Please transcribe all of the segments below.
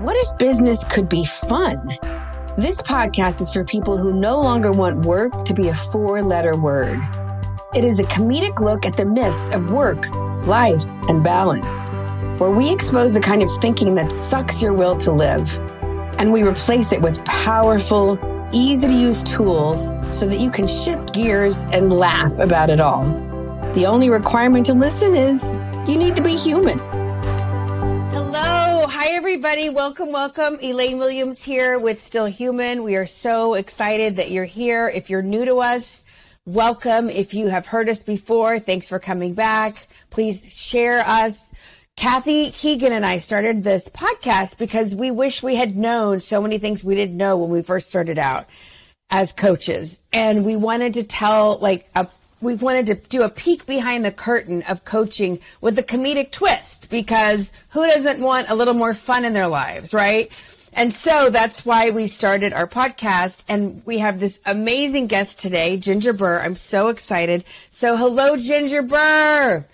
What if business could be fun? This podcast is for people who no longer want work to be a four letter word. It is a comedic look at the myths of work, life, and balance, where we expose the kind of thinking that sucks your will to live, and we replace it with powerful, easy to use tools so that you can shift gears and laugh about it all. The only requirement to listen is you need to be human. Everybody. Welcome, welcome. Elaine Williams here with Still Human. We are so excited that you're here. If you're new to us, welcome. If you have heard us before, thanks for coming back. Please share us. Kathy Keegan and I started this podcast because we wish we had known so many things we didn't know when we first started out as coaches. And we wanted to tell like a we wanted to do a peek behind the curtain of coaching with a comedic twist because who doesn't want a little more fun in their lives, right? And so that's why we started our podcast and we have this amazing guest today, Ginger Burr. I'm so excited. So hello, Ginger Burr.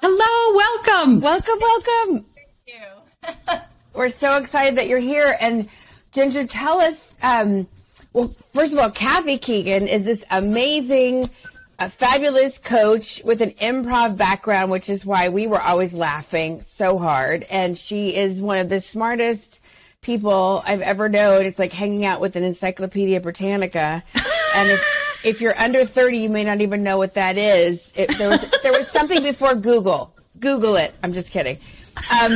Hello, welcome. Welcome, welcome. Thank you. We're so excited that you're here. And Ginger, tell us, um, well, first of all, Kathy Keegan is this amazing a fabulous coach with an improv background, which is why we were always laughing so hard. And she is one of the smartest people I've ever known. It's like hanging out with an Encyclopedia Britannica. and if, if you're under 30, you may not even know what that is. If there was, there was something before Google. Google it. I'm just kidding. Um,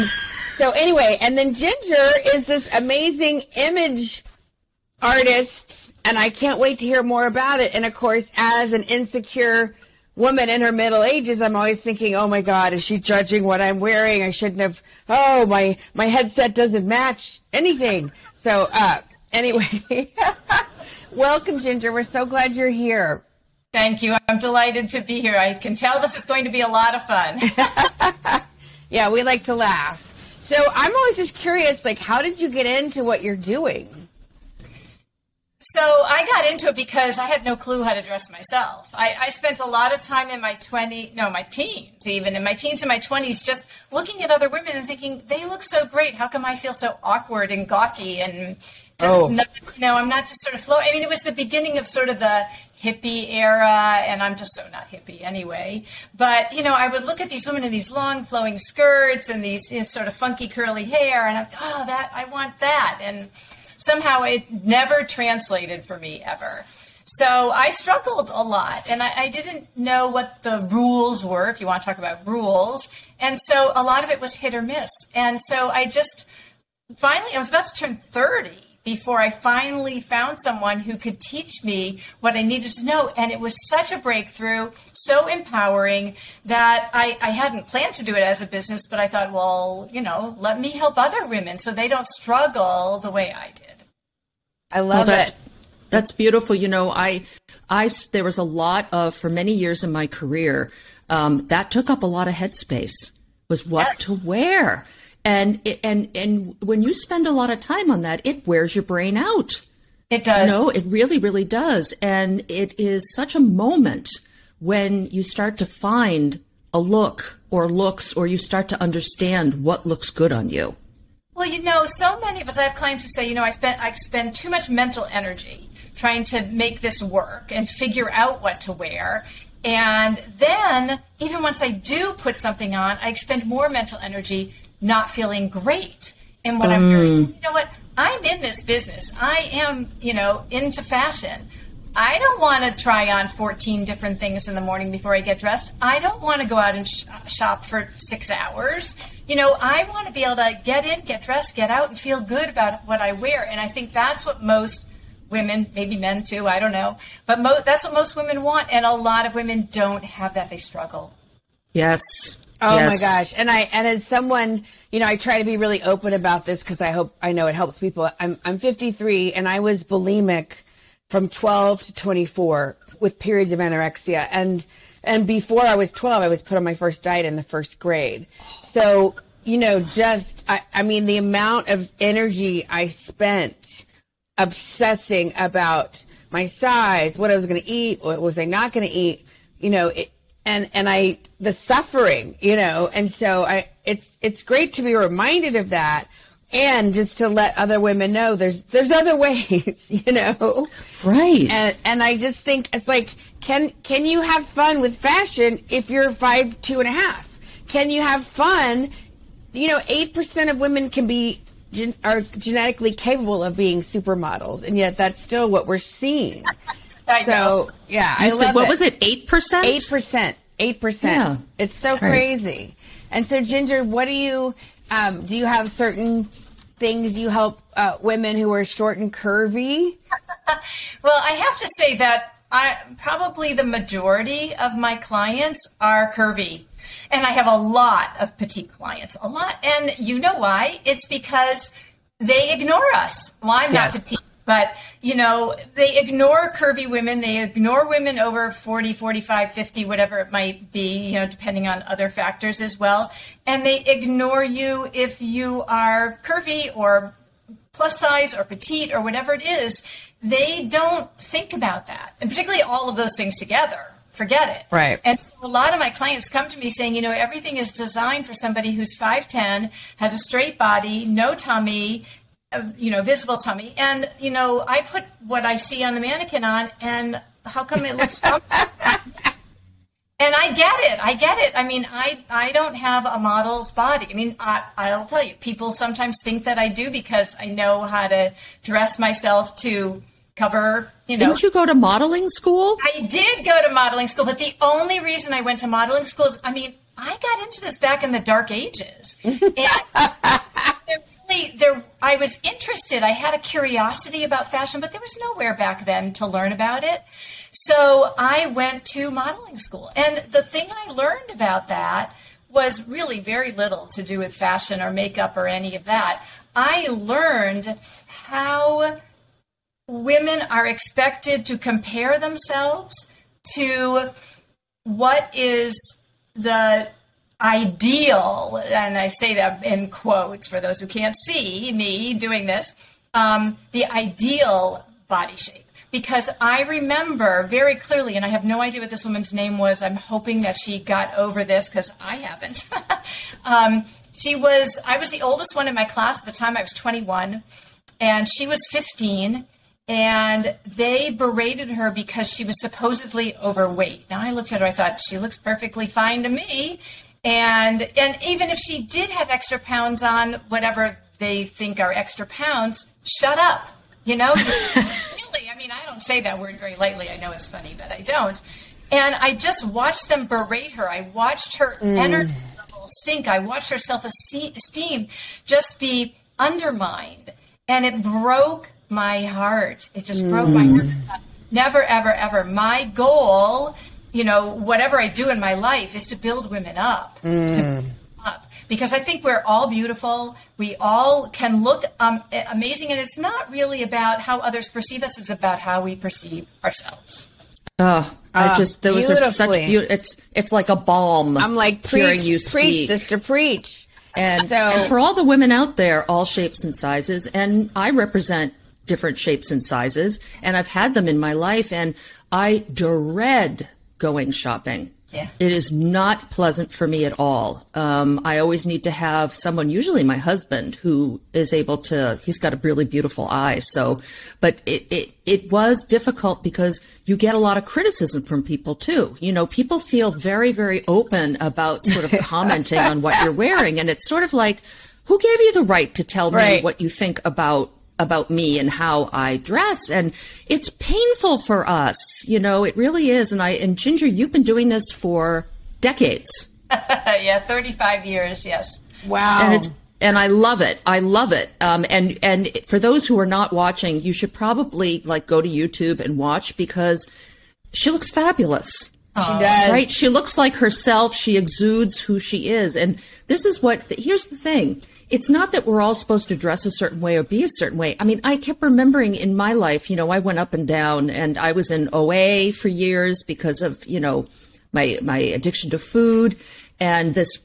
so anyway, and then Ginger is this amazing image artist and I can't wait to hear more about it. And of course, as an insecure woman in her middle ages, I'm always thinking, oh my God, is she judging what I'm wearing? I shouldn't have, oh, my, my headset doesn't match anything. So, uh, anyway, welcome, Ginger. We're so glad you're here. Thank you. I'm delighted to be here. I can tell this is going to be a lot of fun. yeah, we like to laugh. So I'm always just curious, like, how did you get into what you're doing? So I got into it because I had no clue how to dress myself. I, I, spent a lot of time in my 20, no, my teens, even in my teens and my 20s, just looking at other women and thinking, they look so great. How come I feel so awkward and gawky and just, oh. not, you know, I'm not just sort of flow. I mean, it was the beginning of sort of the hippie era, and I'm just so not hippie anyway. But, you know, I would look at these women in these long flowing skirts and these you know, sort of funky curly hair, and I'm, oh, that, I want that. And, somehow it never translated for me ever. So I struggled a lot and I, I, didn't know what the rules were, if you want to talk about rules. And so a lot of it was hit or miss. And so I just finally, I was about to turn 30 before I finally found someone who could teach me what I needed to know. And it was such a breakthrough, so empowering that I, I hadn't planned to do it as a business, but I thought, well, you know, let me help other women so they don't struggle the way I did. I love well, that's, it. That's beautiful. You know, I, I, there was a lot of, for many years in my career, um, that took up a lot of headspace was what yes. to wear. And, and, and when you spend a lot of time on that, it wears your brain out. It does. No, it really, really does. And it is such a moment when you start to find a look or looks, or you start to understand what looks good on you. Well, you know, so many of us, I have clients who say, you know, I spend, I spend too much mental energy trying to make this work and figure out what to wear. And then, even once I do put something on, I expend more mental energy not feeling great in what mm. I'm wearing. You know what? I'm in this business. I am, you know, into fashion. I don't want to try on 14 different things in the morning before I get dressed. I don't want to go out and sh- shop for six hours. You know, I want to be able to get in, get dressed, get out, and feel good about what I wear. And I think that's what most women, maybe men too, I don't know, but mo- that's what most women want. And a lot of women don't have that. They struggle. Yes. Oh yes. my gosh. And I, and as someone, you know, I try to be really open about this because I hope, I know it helps people. I'm, I'm 53 and I was bulimic from 12 to 24 with periods of anorexia. And, and before I was 12, I was put on my first diet in the first grade. So, you know, just, I, I mean, the amount of energy I spent obsessing about my size, what I was going to eat, what was I not going to eat, you know, it, and, and I, the suffering, you know, and so I, it's, it's great to be reminded of that. and just to let other women know there's there's other ways, you know. Right. And and I just think it's like can can you have fun with fashion if you're five two and a half? Can you have fun? You know, eight percent of women can be gen- are genetically capable of being supermodels, and yet that's still what we're seeing. I know. So yeah, you I said love what it. was it? Eight percent. Eight percent. Eight Yeah. percent. It's so crazy. And so, Ginger, what do you um, do? You have certain things you help uh, women who are short and curvy? Well, I have to say that I probably the majority of my clients are curvy. And I have a lot of petite clients, a lot. And you know why? It's because they ignore us. Well, I'm not petite, but you know, they ignore curvy women. They ignore women over 40, 45, 50, whatever it might be, you know, depending on other factors as well. And they ignore you if you are curvy or plus size or petite or whatever it is, they don't think about that. And particularly all of those things together. Forget it. Right. And so a lot of my clients come to me saying, you know, everything is designed for somebody who's 5'10, has a straight body, no tummy, you know, visible tummy. And, you know, I put what I see on the mannequin on, and how come it looks and I get it. I get it. I mean, I, I don't have a model's body. I mean, I, I'll tell you, people sometimes think that I do because I know how to dress myself to cover, you know. Didn't you go to modeling school? I did go to modeling school, but the only reason I went to modeling school is, I mean, I got into this back in the dark ages. And there I was interested. I had a curiosity about fashion, but there was nowhere back then to learn about it. So I went to modeling school. And the thing I learned about that was really very little to do with fashion or makeup or any of that. I learned how women are expected to compare themselves to what is the ideal, and I say that in quotes for those who can't see me doing this, um, the ideal body shape. Because I remember very clearly, and I have no idea what this woman's name was. I'm hoping that she got over this because I haven't. um, she was, I was the oldest one in my class at the time. I was 21, and she was 15 and they berated her because she was supposedly overweight. Now I looked at her, I thought she looks perfectly fine to me, and and even if she did have extra pounds on, whatever they think are extra pounds, shut up. You know, really. I mean, I don't say that word very lightly. I know it's funny, but I don't. And I just watched them berate her. I watched her mm. energy level sink. I watched her self esteem just be undermined, and it broke my heart. It just broke my mm. heart. Never, ever, ever. My goal, you know, whatever I do in my life, is to build women up. To build up. Because I think we're all beautiful. We all can look um, amazing, and it's not really about how others perceive us. It's about how we perceive ourselves. Oh, I Ah, just those are such beautiful. It's it's like a balm. I'm like hearing preach, you preach, speak. sister, preach. And, So- and for all the women out there, all shapes and sizes, and I represent different shapes and sizes, and I've had them in my life, and I dread going shopping. Yeah. It is not pleasant for me at all. Um, I always need to have someone, usually my husband, who is able to, he's got a really beautiful eye. So, but it, it, it was difficult because you get a lot of criticism from people too. You know, people feel very, very open about sort of commenting on what you're wearing. And it's sort of like, who gave you the right to tell me what you think about about me and how I dress and it's painful for us you know it really is and I and Ginger you've been doing this for decades yeah, 35 years, yes. Wow. and it's and I love it. I love it. Um, and and for those who are not watching, you should probably like go to YouTube and watch because she looks fabulous. she does. Right? She looks like herself. She exudes who she is. And this is what, here's the thing. It's not that we're all supposed to dress a certain way or be a certain way. I mean, I kept remembering in my life, you know, I went up and down and I was in OA for years because of, you know, my, my addiction to food and this,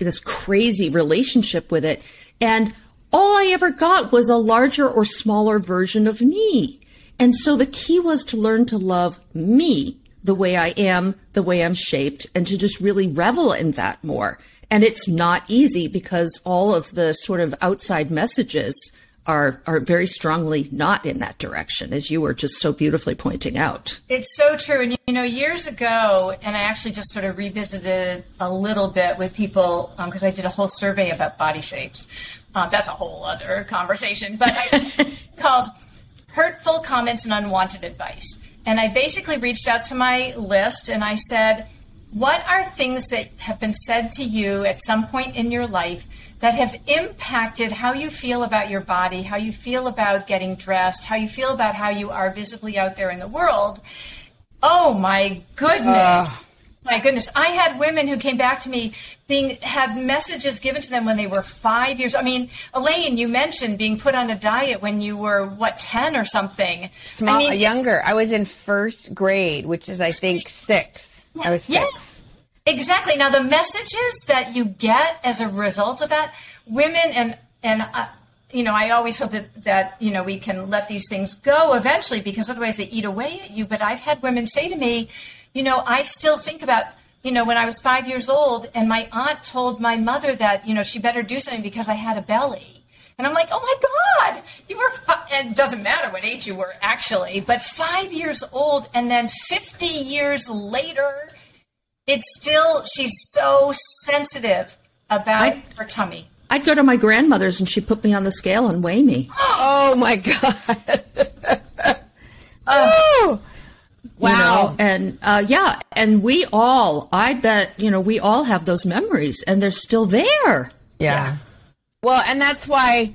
this crazy relationship with it. And all I ever got was a larger or smaller version of me. And so the key was to learn to love me the way I am, the way I'm shaped, and to just really revel in that more. And it's not easy because all of the sort of outside messages are are very strongly not in that direction, as you were just so beautifully pointing out. It's so true. And you know, years ago, and I actually just sort of revisited a little bit with people because um, I did a whole survey about body shapes. Uh, that's a whole other conversation, but I called hurtful comments and unwanted advice. And I basically reached out to my list and I said, what are things that have been said to you at some point in your life that have impacted how you feel about your body, how you feel about getting dressed, how you feel about how you are visibly out there in the world. Oh my goodness. Uh. My goodness. I had women who came back to me being had messages given to them when they were five years. I mean, Elaine, you mentioned being put on a diet when you were what, ten or something. Small, I mean, younger. I was in first grade, which is I think six. Six. Yeah. Exactly. Now, the messages that you get as a result of that, women and and uh, you know, I always hope that that you know we can let these things go eventually because otherwise they eat away at you. But I've had women say to me, you know, I still think about you know when I was five years old and my aunt told my mother that you know she better do something because I had a belly. And I'm like, oh my God, you were, fi-. it doesn't matter what age you were actually, but five years old. And then 50 years later, it's still she's so sensitive about I, her tummy. I'd go to my grandmother's and she'd put me on the scale and weigh me. oh my god! oh, wow! You know, and uh, yeah, and we all, I bet, you know, we all have those memories, and they're still there. Yeah. yeah. Well, and that's why,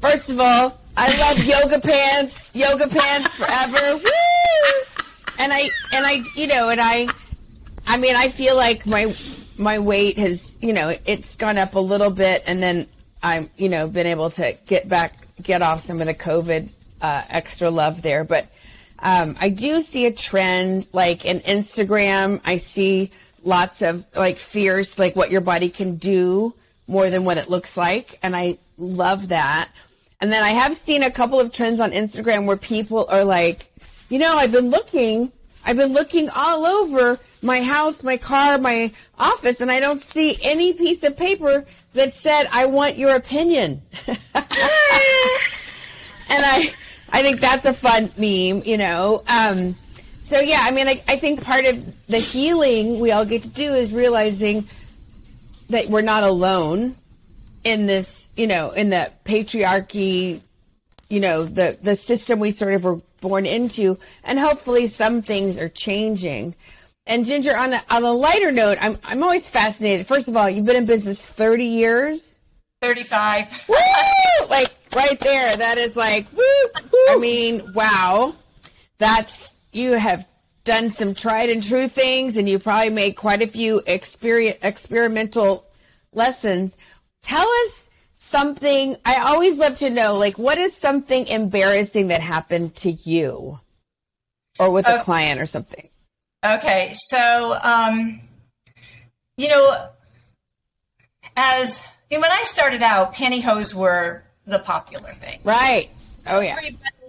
first of all, I love yoga pants, yoga pants forever. Woo! And I, and I, you know, and I I mean, I feel like my my weight has, you know, it's gone up a little bit, and then I'm, you know, been able to get back, get off some of the COVID uh, extra love there. But um, I do see a trend, like in Instagram, I see lots of like fears, like what your body can do more than what it looks like, and I love that. And then I have seen a couple of trends on Instagram where people are like, you know, I've been looking, I've been looking all over my house, my car, my office, and I don't see any piece of paper that said, I want your opinion. and I, I think that's a fun meme, you know. Um, so yeah, I mean, I, I think part of the healing we all get to do is realizing that we're not alone in this, you know, in the patriarchy, you know, the, the system we sort of were born into, and hopefully some things are changing. And Ginger, on a, on a lighter note, I'm I'm always fascinated. First of all, you've been in business 30 years. 35. Woo! Like right there, that is like woo, woo. I mean, wow. That's you have done some tried and true things, and you probably made quite a few experience, experimental lessons. Tell us something. I always love to know, like, what is something embarrassing that happened to you, or with a client or something? Okay, so um, you know, as when I started out, pantyhose were the popular thing. Right. Oh yeah.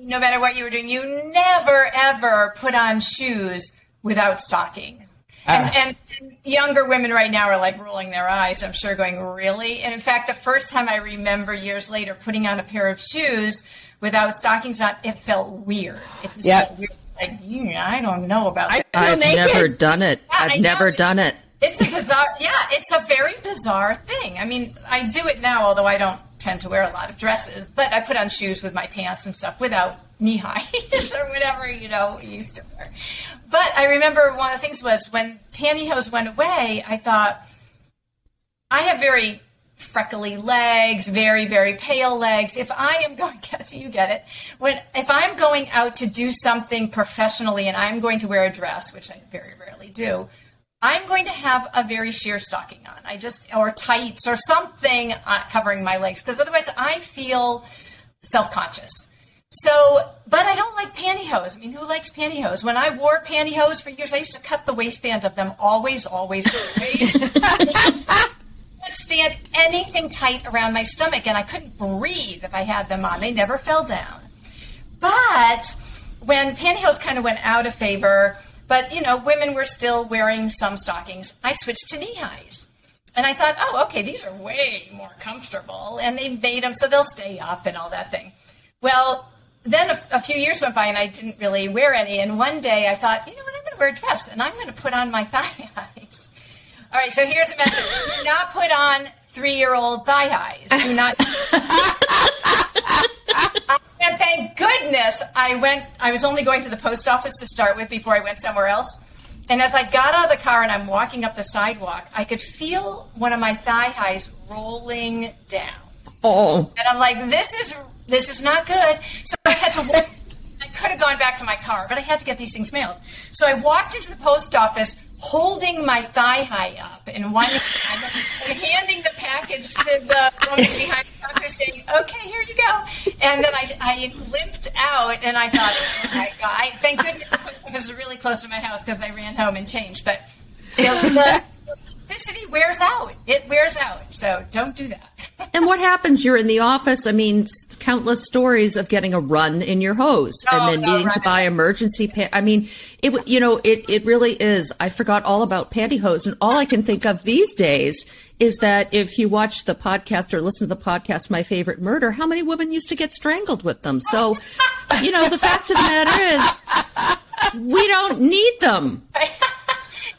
no matter what you were doing, you never ever put on shoes without stockings. Uh. And, and, younger women right now are like rolling their eyes, I'm sure, going, Really? And in fact, the first time I remember years later putting on a pair of shoes without stockings on, it felt weird. It just yep. felt weird like, I don't know about that. I've never done it. Yeah, I've never done it. It's a bizarre, yeah, it's a very bizarre thing. I mean, I do it now, although I don't tend to wear a lot of dresses, but I put on shoes with my pants and stuff without knee highs or whatever, you know, used to wear. But I remember one of the things was when pantyhose went away, I thought, I have very freckly legs, very, very pale legs. If I am going, guess you get it. When if I'm going out to do something professionally and I'm going to wear a dress, which I very rarely do, I'm going to have a very sheer stocking on. I just or tights or something uh, covering my legs because otherwise I feel self-conscious. So, but I don't like pantyhose. I mean, who likes pantyhose? When I wore pantyhose for years, I used to cut the waistband of them always, always, always. Couldn't stand anything tight around my stomach, and I couldn't breathe if I had them on. They never fell down. But when pantyhose kind of went out of favor, but you know, women were still wearing some stockings, I switched to knee highs. And I thought, oh, okay, these are way more comfortable. And they made them so they'll stay up and all that thing. Well, then a, a, few years went by and I didn't really wear any. And one day I thought, you know what, I'm going to wear a dress and I'm going to put on my thigh highs. All right, so here's a message. Do not put on three year old thigh highs. Do not. and thank goodness I went, I was only going to the post office to start with before I went somewhere else. And as I got out of the car and I'm walking up the sidewalk, I could feel one of my thigh highs rolling down. Oh. And I'm like, this is this is not good. So I had to walk. I could have gone back to my car, but I had to get these things mailed. So I walked into the post office holding my thigh high up in one hand and handing the package to the woman behind the counter saying, okay, here you go. And then I, I limped out and I thought, oh my God, thank goodness post was really close to my house because I ran home and changed. But you know, the, authenticity wears out. It wears out. So don't do that. and what happens? You're in the office. I mean, countless stories of getting a run in your hose oh, and then no, needing to buy emergency pants. I mean, it you know it it really is. I forgot all about pantyhose, and all I can think of these days is that if you watch the podcast or listen to the podcast, my favorite murder, how many women used to get strangled with them? So, you know, the fact of the matter is, we don't need them.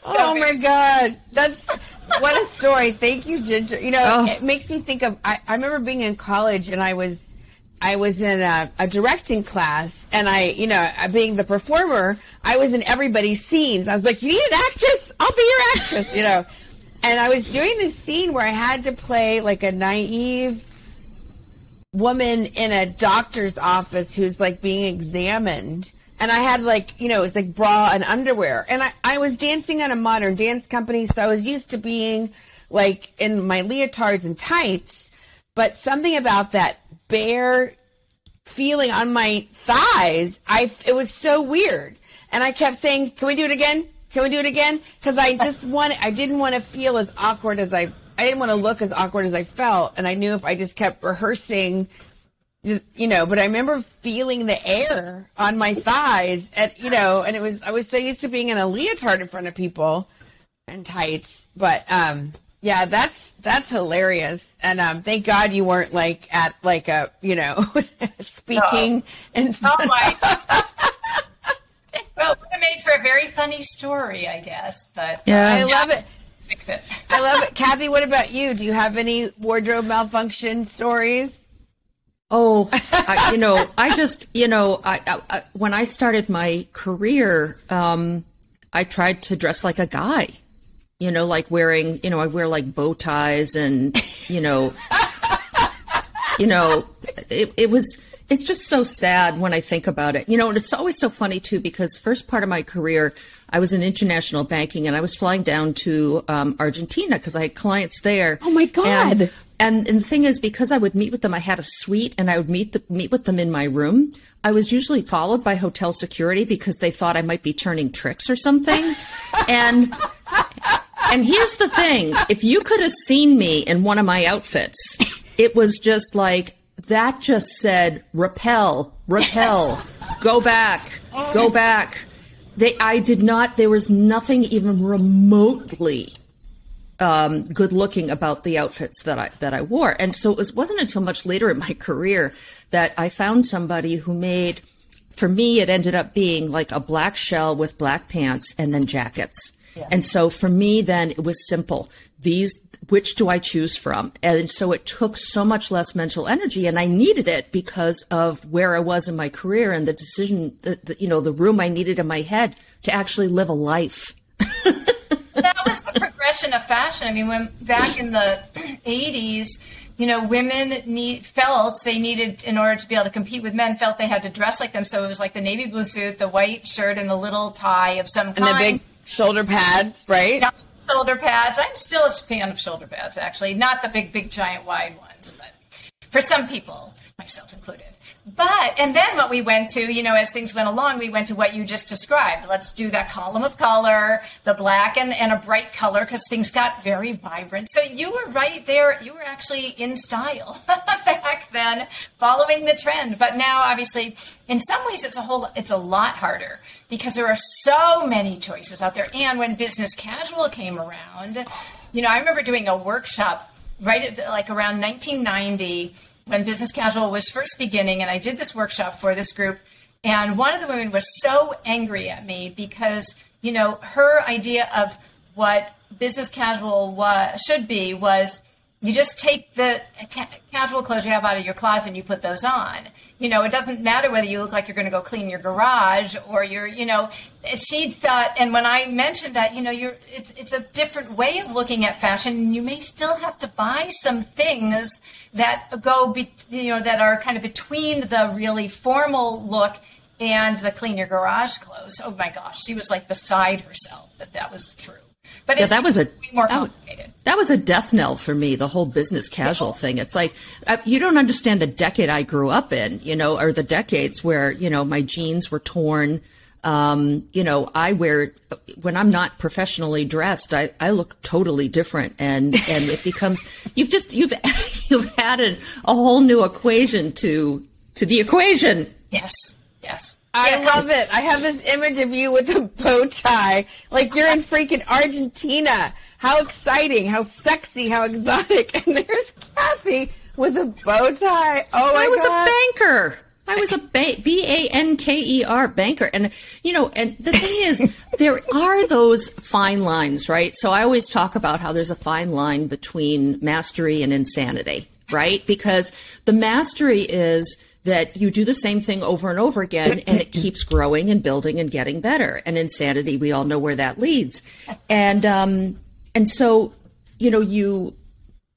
oh my god, that's what a story. Thank you, Ginger. You know, oh. it makes me think of. I, I remember being in college and I was. I was in a, a, directing class, and I, you know, uh, being the performer, I was in everybody's scenes. I was like, "You need an actress? I'll be your actress," you know. And I was doing this scene where I had to play like a naive woman in a doctor's office who's like being examined, and I had like, you know, it was like bra and underwear. And I, I was dancing at a modern dance company, so I was used to being like in my leotards and tights. But something about that bare feeling on my thighs, I it was so weird. And I kept saying, "Can we do it again? Can we do it again?" Because I just want, I didn't want to feel as awkward as I, I didn't want to look as awkward as I felt. And I knew if I just kept rehearsing you know, but I remember feeling the air on my thighs, and you know, and it was I was so used to being in a leotard in front of people and tights, but um, yeah, that's that's hilarious, and um, thank God you weren't like at like a you know speaking no. and oh my. well, it made for a very funny story, I guess, but yeah, I love it. Fix it. I love it, Kathy. What about you? Do you have any wardrobe malfunction stories? Oh, I, you know, I just, you know, I, I, when I started my career, um, I tried to dress like a guy, you know, like wearing, you know, I wear like bow ties and, you know, you know, it, it was, it's just so sad when I think about it. You know, and it's always so funny too because first part of my career, I was in international banking and I was flying down to um, Argentina because I had clients there. Oh my god! And and, and the thing is, because I would meet with them, I had a suite, and I would meet the, meet with them in my room. I was usually followed by hotel security because they thought I might be turning tricks or something. and and here's the thing: if you could have seen me in one of my outfits, it was just like that. Just said repel, repel, go back, go back. They, I did not. There was nothing even remotely um, good looking about the outfits that I that I wore. And so it was, wasn't until much later in my career that I found somebody who made. For me, it ended up being like a black shell with black pants and then jackets. Yeah. And so for me, then it was simple. These, which do I choose from? And so it took so much less mental energy, and I needed it because of where I was in my career and the decision, the, the you know, the room I needed in my head to actually live a life. that was the progression of fashion. I mean, when back in the '80s, you know, women need felt they needed in order to be able to compete with men felt they had to dress like them. So it was like the navy blue suit, the white shirt, and the little tie of some kind. And the big shoulder pads, right? Shoulder pads. I'm still a fan of shoulder pads, actually, not the big, big, giant, wide ones, but for some people, myself included. But, and then what we went to, you know, as things went along, we went to what you just described. Let's do that column of color, the black and, and a bright color, because things got very vibrant. So you were right there. You were actually in style back then, following the trend. But now, obviously, in some ways, it's a whole, it's a lot harder because there are so many choices out there. And when business casual came around, you know, I remember doing a workshop right at like around 1990 when business casual was first beginning, and I did this workshop for this group. And one of the women was so angry at me because, you know, her idea of what business casual was, should be was you just take the casual clothes you have out of your closet and you put those on. You know, it doesn't matter whether you look like you're going to go clean your garage or you're, you know, she thought, and when I mentioned that, you know, you're, it's, it's a different way of looking at fashion and you may still have to buy some things that go, be, you know, that are kind of between the really formal look and the clean your garage clothes. Oh my gosh. She was like beside herself that that was true. But yeah, that was a more that, complicated. That was a death knell for me. The whole business casual thing. It's like uh, you don't understand the decade I grew up in, you know, or the decades where you know my jeans were torn. Um, you know, I wear when I'm not professionally dressed, I, I look totally different, and and it becomes you've just you've you've added a whole new equation to to the equation. Yes, yes. I yeah, love it. I have this image of you with a bow tie, like you're in freaking Argentina. How exciting! How sexy! How exotic! And there's Kathy with a bow tie. Oh my I was God. a banker. I was a ba- B A N K E R banker, and you know, and the thing is, there are those fine lines, right? So I always talk about how there's a fine line between mastery and insanity, right? Because the mastery is that you do the same thing over and over again and it keeps growing and building and getting better. And insanity, we all know where that leads. And um and so, you know, you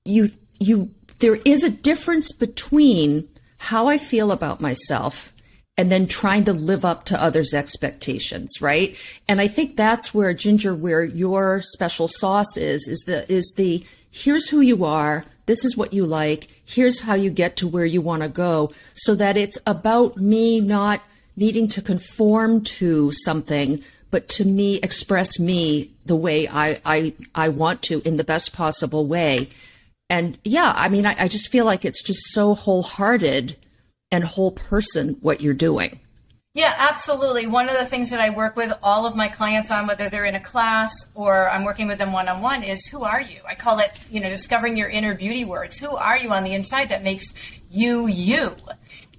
you you there is a difference between how I feel about myself and then trying to live up to others' expectations, right? And I think that's where Ginger, where your special sauce is, is the is the here's who you are, this is what you like, here's how you get to where you want to go, so that it's about me not needing to conform to something, but to me express me the way I I, I want to in the best possible way. And yeah, I mean, I, I just feel like it's just so wholehearted and whole person what you're doing. Yeah, absolutely. One of the things that I work with all of my clients on, whether they're in a class or I'm working with them one on one, is who are you? I call it, you know, discovering your inner beauty words. Who are you on the inside that makes you you?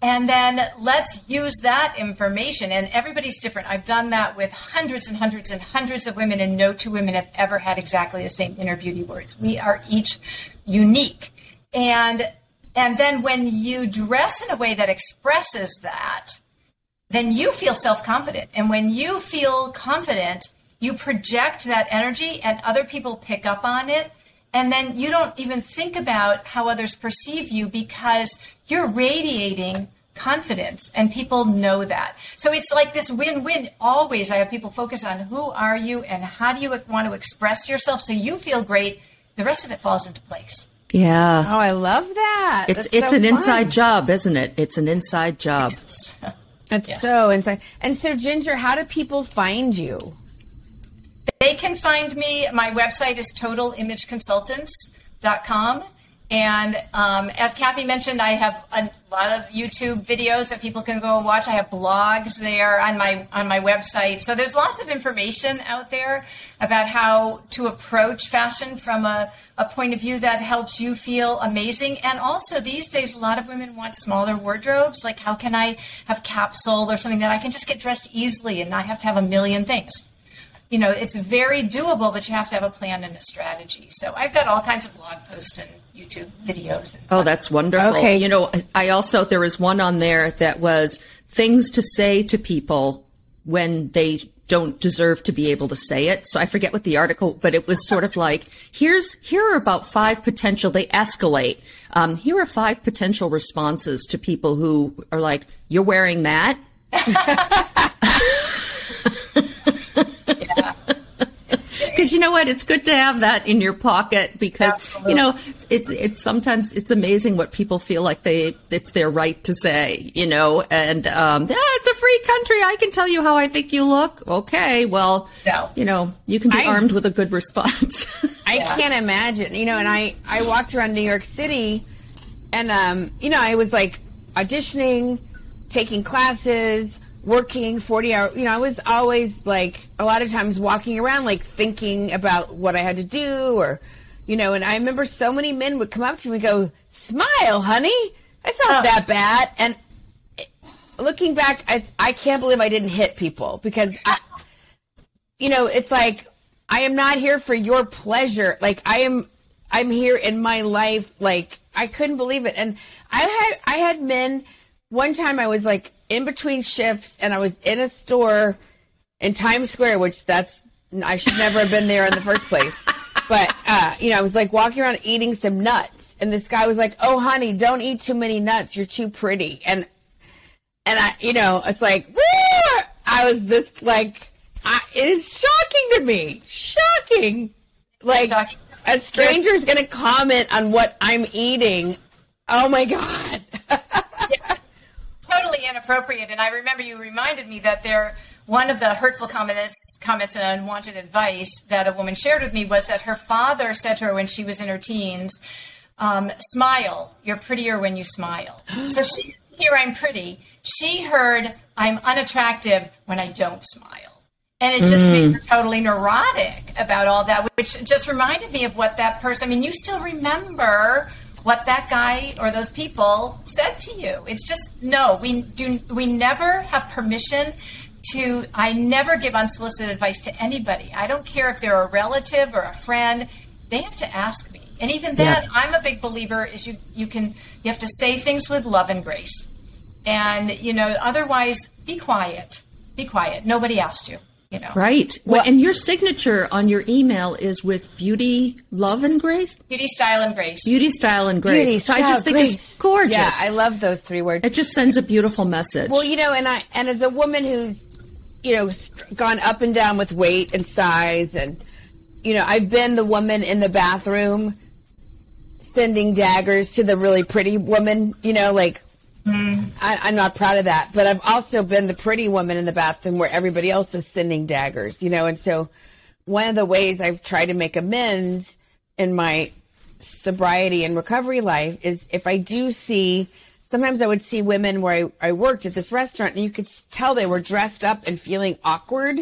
And then let's use that information. And everybody's different. I've done that with hundreds and hundreds and hundreds of women, and no two women have ever had exactly the same inner beauty words. We are each unique. And and then when you dress in a way that expresses that, then you feel self confident. And when you feel confident, you project that energy and other people pick up on it. And then you don't even think about how others perceive you because you're radiating confidence and people know that. So it's like this win win. Always, I have people focus on who are you and how do you want to express yourself so you feel great. The rest of it falls into place. Yeah. Oh, I love that. It's That's it's so an fun. inside job, isn't it? It's an inside job. That's yes. so insane. And so, Ginger, how do people find you? They can find me. My website is totalimageconsultants.com. And um, as Kathy mentioned, I have a lot of YouTube videos that people can go and watch. I have blogs there on my on my website. So there's lots of information out there about how to approach fashion from a, a point of view that helps you feel amazing. And also these days, a lot of women want smaller wardrobes. Like, how can I have capsule or something that I can just get dressed easily and not have to have a million things? You know, it's very doable, but you have to have a plan and a strategy. So I've got all kinds of blog posts and YouTube videos. Oh, that's wonderful. Okay. You know, I also, there was one on there that was things to say to people when they don't deserve to be able to say it. So I forget what the article, but it was sort of like, here's, here are about five potential, they escalate. Um, here are five potential responses to people who are like, you're wearing that? because you know what it's good to have that in your pocket because Absolutely. you know it's it's sometimes it's amazing what people feel like they it's their right to say you know and um yeah, it's a free country i can tell you how i think you look okay well no. you know you can be I, armed with a good response i yeah. can't imagine you know and i i walked around new york city and um you know i was like auditioning taking classes working 40 hours you know i was always like a lot of times walking around like thinking about what i had to do or you know, and I remember so many men would come up to me and go, "Smile, honey. That's not oh. that bad." And looking back, I, I can't believe I didn't hit people because I, you know, it's like I am not here for your pleasure. Like I am, I'm here in my life. Like I couldn't believe it. And I had, I had men. One time I was like in between shifts and I was in a store in Times Square, which that's I should never have been there in the first place. But uh, you know, I was like walking around eating some nuts, and this guy was like, "Oh, honey, don't eat too many nuts. You're too pretty." And and I, you know, it's like, Woo! I was this like, I, it is shocking to me, shocking. Like shocking. a stranger's going to comment on what I'm eating. Oh my god. Totally inappropriate. And I remember you reminded me that there one of the hurtful comments comments and unwanted advice that a woman shared with me was that her father said to her when she was in her teens, um, "Smile. You're prettier when you smile." so she here I'm pretty. She heard I'm unattractive when I don't smile. And it just mm. made her totally neurotic about all that, which just reminded me of what that person, I mean, you still remember what that guy or those people said to you. It's just, no, we do, we never have permission to, I never give unsolicited advice to anybody. I don't care if they're a relative or a friend. They have to ask me. And even then, yeah. I'm a big believer is you, you can, you have to say things with love and grace. And, you know, otherwise be quiet. Be quiet. Nobody asked you. You know. Right. Well, and your signature on your email is with beauty, love, and grace? Beauty, style, and grace. Beauty, style, and grace. Beauty, style, I just think grace. it's gorgeous. Yeah, I love those three words. It just sends a beautiful message. Well, you know, and I and as a woman who's, you know, gone up and down with weight and size and you know, I've been the woman in the bathroom sending daggers to the really pretty woman, you know, like I, am not proud of that, but I've also been the pretty woman in the bathroom where everybody else is sending daggers, you know. And so, one of the ways I've tried to make amends in my sobriety and recovery life is if I do see. Sometimes I would see women where I, I worked at this restaurant, and you could tell they were dressed up and feeling awkward.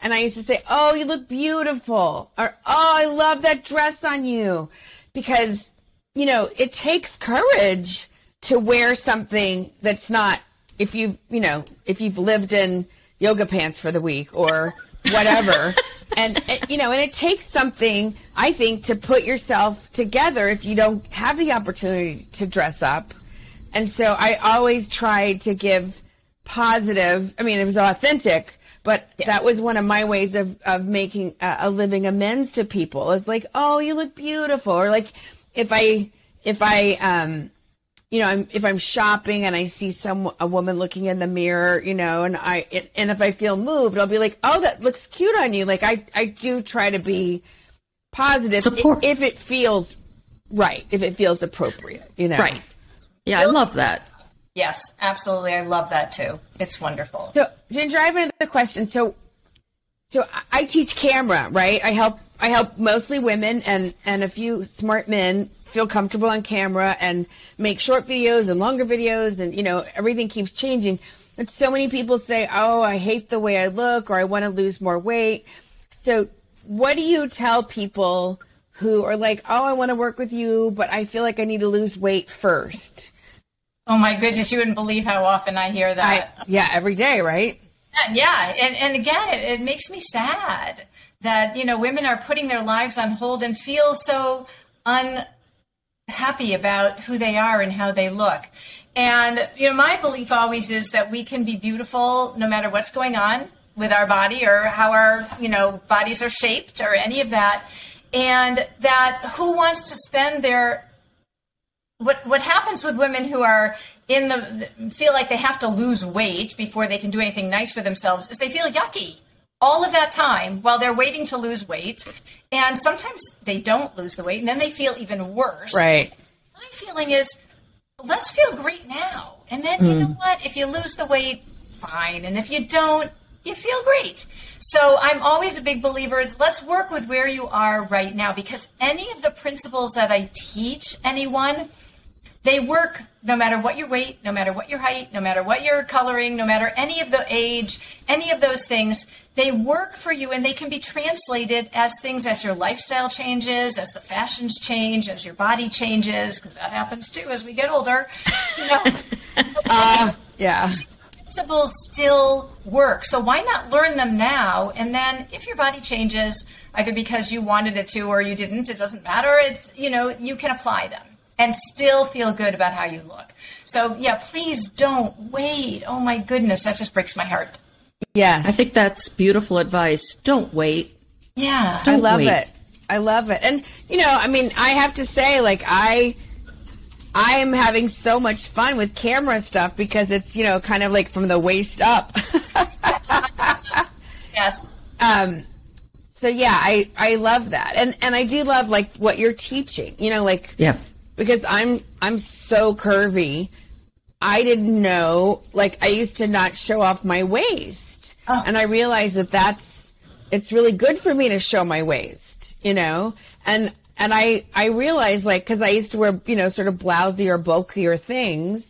And I used to say, "Oh, you look beautiful," or "Oh, I love that dress on you," because you know it takes courage to wear something that's not if you you know if you've lived in yoga pants for the week or whatever. And you know and it takes something i think to put yourself together if you don't have the opportunity to dress up. And so i always tried to give positive i mean it was authentic but yeah. that was one of my ways of, of making a, a living amends to people. It's like oh you look beautiful or like if i if i um you know, I'm, if I'm shopping and I see some a woman looking in the mirror, you know, and I it, and if I feel moved, I'll be like, "Oh, that looks cute on you." Like I I do try to be positive Support. if it feels right, if it feels appropriate, you know. Right. Yeah, I love that. Yes, absolutely. I love that too. It's wonderful. So, Ginger, I have another question. So, so I teach camera, right? I help I help mostly women and and a few smart men feel comfortable on camera and make short videos and longer videos and you know everything keeps changing. And so many people say oh i hate the way i look or i want to lose more weight. So what do you tell people who are like oh i want to work with you but i feel like i need to lose weight first? Oh my goodness you wouldn't believe how often i hear that. I, yeah every day right? Yeah and, and again it, it makes me sad that you know women are putting their lives on hold and feel so unhappy about who they are and how they look. And you know, my belief always is that we can be beautiful no matter what's going on with our body or how our you know bodies are shaped or any of that. And that who wants to spend their what what happens with women who are in the feel like they have to lose weight before they can do anything nice for themselves is they feel yucky all of that time while they're waiting to lose weight. And sometimes they don't lose the weight and then they feel even worse. Right. My feeling is let's feel great now. And then, mm. you know mm. what? If you lose the weight, fine. And if you don't, you feel great. So I'm always a big believer is let's work with where you are right now because any of the principles that I teach anyone They work no matter what your weight, no matter what your height, no matter what your coloring, no matter any of the age, any of those things. They work for you and they can be translated as things as your lifestyle changes, as the fashions change, as your body changes, because that happens too as we get older. You know, uh, yeah. Principles still work. So why not learn them now? And then if your body changes, either because you wanted it to or you didn't, it doesn't matter. It's, you know, you can apply them and still feel good about how you look. So yeah, please don't wait. Oh my goodness, that just breaks my heart. Yeah. I think that's beautiful advice. Don't wait. Yeah. I love wait. it. I love it. And you know, I mean, I have to say like I I am having so much fun with camera stuff because it's, you know, kind of like from the waist up. yes. Um so yeah, I I love that. And and I do love like what you're teaching. You know, like Yeah. Because I'm I'm so curvy. I didn't know like I used to not show off my waist. Oh. And I realized that that's it's really good for me to show my waist, you know? And and I I realized like cuz I used to wear, you know, sort of blousy or bulkier things.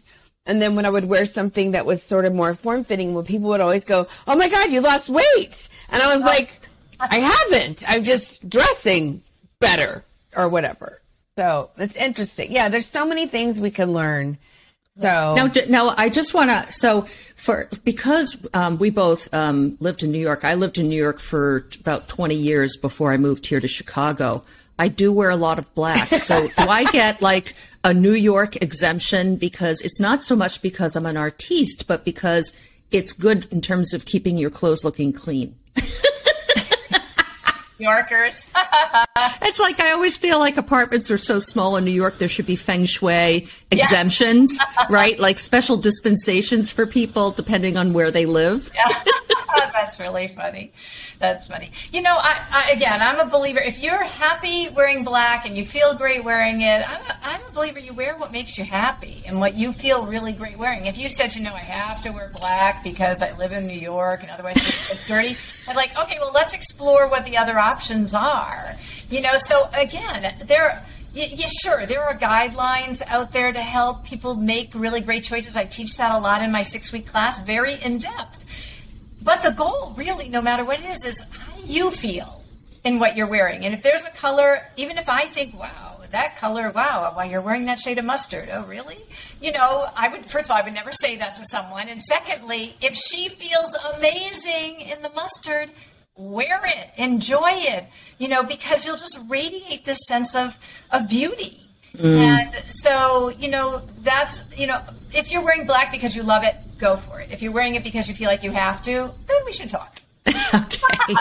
And then when I would wear something that was sort of more form fitting, well, people would always go, "Oh my god, you lost weight." And I was oh. like, "I haven't. I'm just dressing better or whatever." So, it's interesting. Yeah, there's so many things we can learn. So, Now, j- now I just want to. So, for because um, we both um, lived in New York, I lived in New York for about twenty years before I moved here to Chicago. I do wear a lot of black. So, do I get like a New York exemption because it's not so much because I'm an artiste, but because it's good in terms of keeping your clothes looking clean. Yorkers. It's like I always feel like apartments are so small in New York, there should be feng shui exemptions, right? Like special dispensations for people depending on where they live. That's really funny. That's funny. You know, I, I, again, I'm a believer. If you're happy wearing black and you feel great wearing it, I'm a, I'm a believer. You wear what makes you happy and what you feel really great wearing. If you said, you know, I have to wear black because I live in New York and otherwise it's, dirty, I'm like, okay, well, let's explore what the other options are. You know, so again, there. Yeah, sure. There are guidelines out there to help people make really great choices. I teach that a lot in my six week class, very in depth. But the goal, really, no matter what it is, is how you feel in what you're wearing? And if there's a color, even if I think, wow, that color, wow, why you're wearing that shade of mustard. Oh, really? You know, I would, first of all, I would never say that to someone. And secondly, if she feels amazing in the mustard, wear it, enjoy it, you know, because you'll just radiate this sense of, of beauty. Mm. And so, you know, that's, you know, if you're wearing black because you love it, go for it. If you're wearing it because you feel like you have to, then we should talk. okay.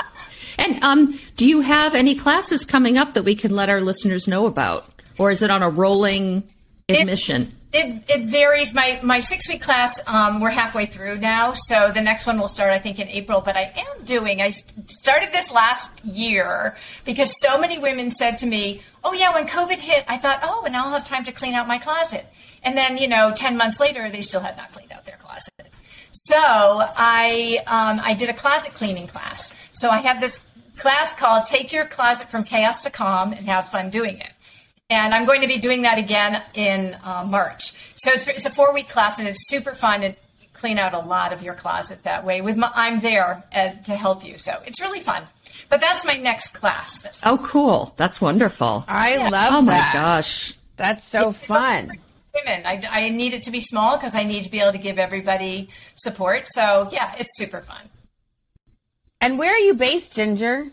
And um, do you have any classes coming up that we can let our listeners know about? Or is it on a rolling admission? It, it varies. My my six week class, um, we're halfway through now, so the next one will start, I think, in April. But I am doing. I started this last year because so many women said to me, "Oh yeah, when COVID hit, I thought, oh, and now I'll have time to clean out my closet." And then, you know, ten months later, they still had not cleaned out their closet. So I um, I did a closet cleaning class. So I have this class called "Take Your Closet from Chaos to Calm and Have Fun Doing It." And I'm going to be doing that again in uh, March. So it's, it's a four week class and it's super fun and clean out a lot of your closet that way. With my, I'm there uh, to help you. So it's really fun. But that's my next class. That's Oh, cool. That's wonderful. I love it. Oh my gosh. That's so fun. women. I, I need it to be small because I need to be able to give everybody support. So yeah, it's super fun. And where are you based, Ginger?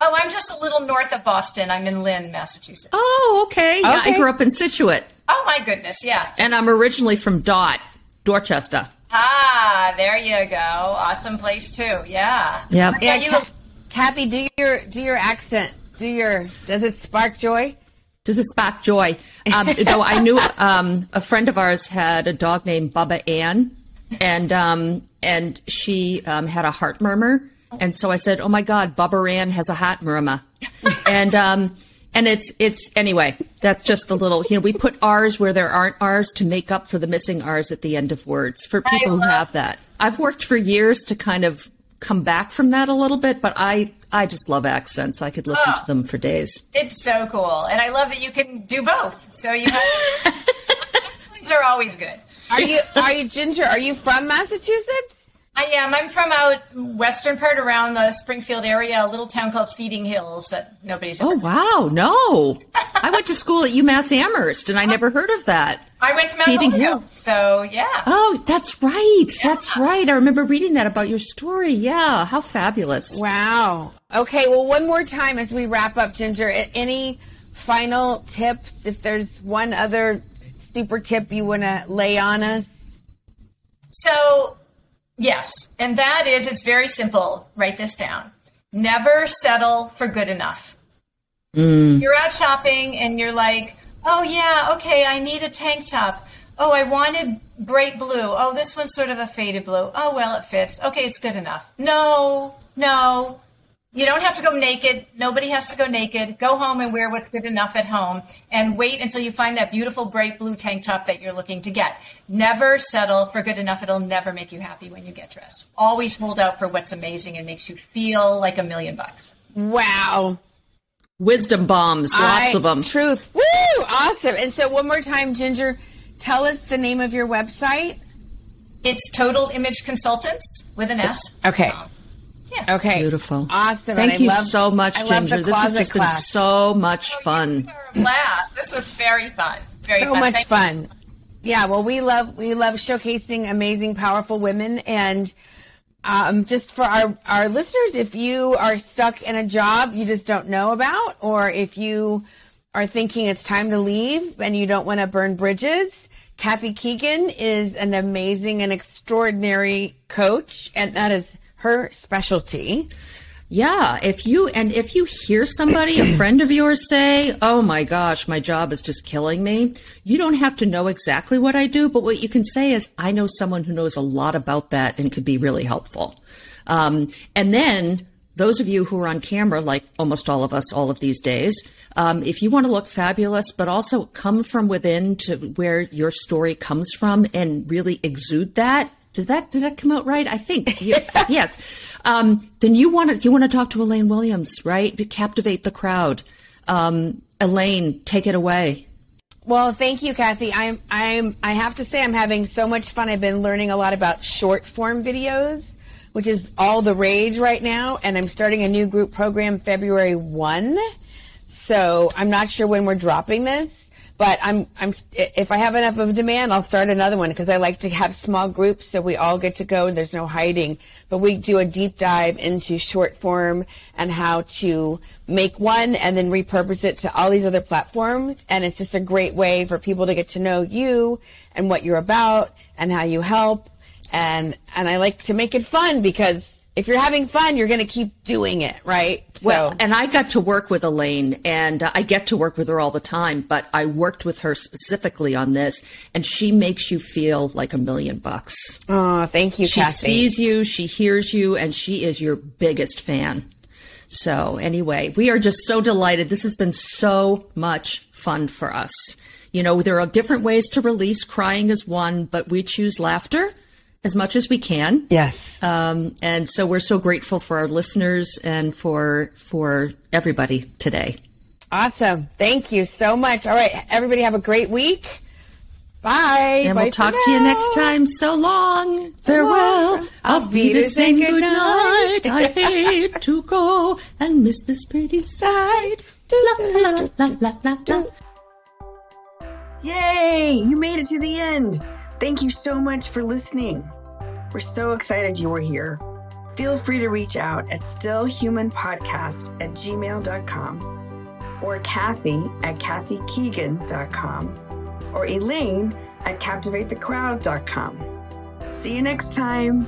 Oh, I'm just a little north of Boston. I'm in Lynn, Massachusetts. Oh, okay. Yeah, I grew up in Scituate, Oh my goodness, yeah. and I'm originally from Dot, Dorchester. Ah, there you go. Awesome place too. Yeah. Yep. Yeah, you. Kathy, do your do your accent. Do your does it spark joy? Does it spark joy? Um, no, I knew um, a friend of ours had a dog named Bubba Ann, and um, and she um, had a heart murmur, and so I said, "Oh my God, Bubba Ann has a heart murmur," and um, and it's it's anyway. That's just a little, you know, we put R's where there aren't R's to make up for the missing R's at the end of words for people who have that. I've worked for years to kind of come back from that a little bit, but I I just love accents. I could listen to oh. them for days. It's so cool, and I love that you can do both. So you have are always good. Are you are you Ginger? Are you from Massachusetts? I am. I'm from out western part around the Springfield area, a little town called Feeding Hills that nobody's ever. Oh wow, no! I went to school at UMass Amherst, and I oh. never heard of that. I went to Mount Feeding Holyoke, Hills. so yeah. Oh, that's right. That's right. I remember reading that about your story. Yeah, how fabulous. Wow. Okay. Well, one more time as we wrap up, Ginger. Any final tips? If there's one other super tip you want to lay on us? So, yes, and that is it's very simple. Write this down. Never settle for good enough. Mm. You're out shopping and you're like, oh, yeah, okay, I need a tank top. Oh, I wanted bright blue. Oh, this one's sort of a faded blue. Oh, well, it fits. Okay, it's good enough. No, no. You don't have to go naked. Nobody has to go naked. Go home and wear what's good enough at home and wait until you find that beautiful bright blue tank top that you're looking to get. Never settle for good enough. It'll never make you happy when you get dressed. Always hold out for what's amazing and makes you feel like a million bucks. Wow. Wisdom bombs, lots I- of them. Truth. Woo! Awesome. And so, one more time, Ginger, tell us the name of your website. It's Total Image Consultants with an S. Okay. Um, Yeah. Okay. Beautiful. Awesome. Thank I you love- so much, I love the Ginger. This has closet just been so much fun. Blast. This was very fun. Very so fun. much Thank- fun. Yeah, well, we love we love showcasing amazing, powerful women, and um, just for our our listeners, if you are stuck in a job you just don't know about, or if you are thinking it's time to leave and you don't want to burn bridges, Kathy Keegan is an amazing and extraordinary coach, and that is her specialty. Yeah, if you and if you hear somebody, a friend of yours say, "Oh my gosh, my job is just killing me." You don't have to know exactly what I do, but what you can say is, "I know someone who knows a lot about that and could be really helpful." Um, and then those of you who are on camera, like almost all of us, all of these days, um, if you want to look fabulous, but also come from within to where your story comes from and really exude that. Did that did that come out right? I think yes. Um, then you want to you want to talk to Elaine Williams, right? To captivate the crowd. Um, Elaine, take it away. Well, thank you, Kathy. I'm, I'm, I have to say, I'm having so much fun. I've been learning a lot about short form videos, which is all the rage right now. And I'm starting a new group program February 1. So I'm not sure when we're dropping this, but I'm, I'm, if I have enough of a demand, I'll start another one because I like to have small groups so we all get to go and there's no hiding. But we do a deep dive into short form and how to make one and then repurpose it to all these other platforms. And it's just a great way for people to get to know you and what you're about and how you help. And, and I like to make it fun because if you're having fun, you're going to keep doing it, right? Well, So- and I got to work with Elaine, and uh, I get to work with her all the time, but I worked with her specifically on this, and she makes you feel like a million bucks. Oh, thank you, She Kathy. sees you, she hears you, and she is your biggest fan. So, anyway, we are just so delighted. This has been so much fun for us. You know, there are different ways to release. Crying is one, but we choose laughter as much as we can. yes. Um, and so we're so grateful for our listeners and for for everybody today. Awesome. Thank you so much. All right. Everybody have a great week. Bye. And Bye we'll talk to you next time. So long. Farewell. Auf Auf Wiedersehen. Wiedersehen, Good good night. night. I hate to go and miss this pretty sight. La la la la la la la. Yay! You made it to the end. Thank you so much for listening. We're so excited you were here. Feel free to reach out at stillhumanpodcast at gmail.com or Kathy at kathykeegan.com or Elaine at captivatethecrowd.com. See you next time.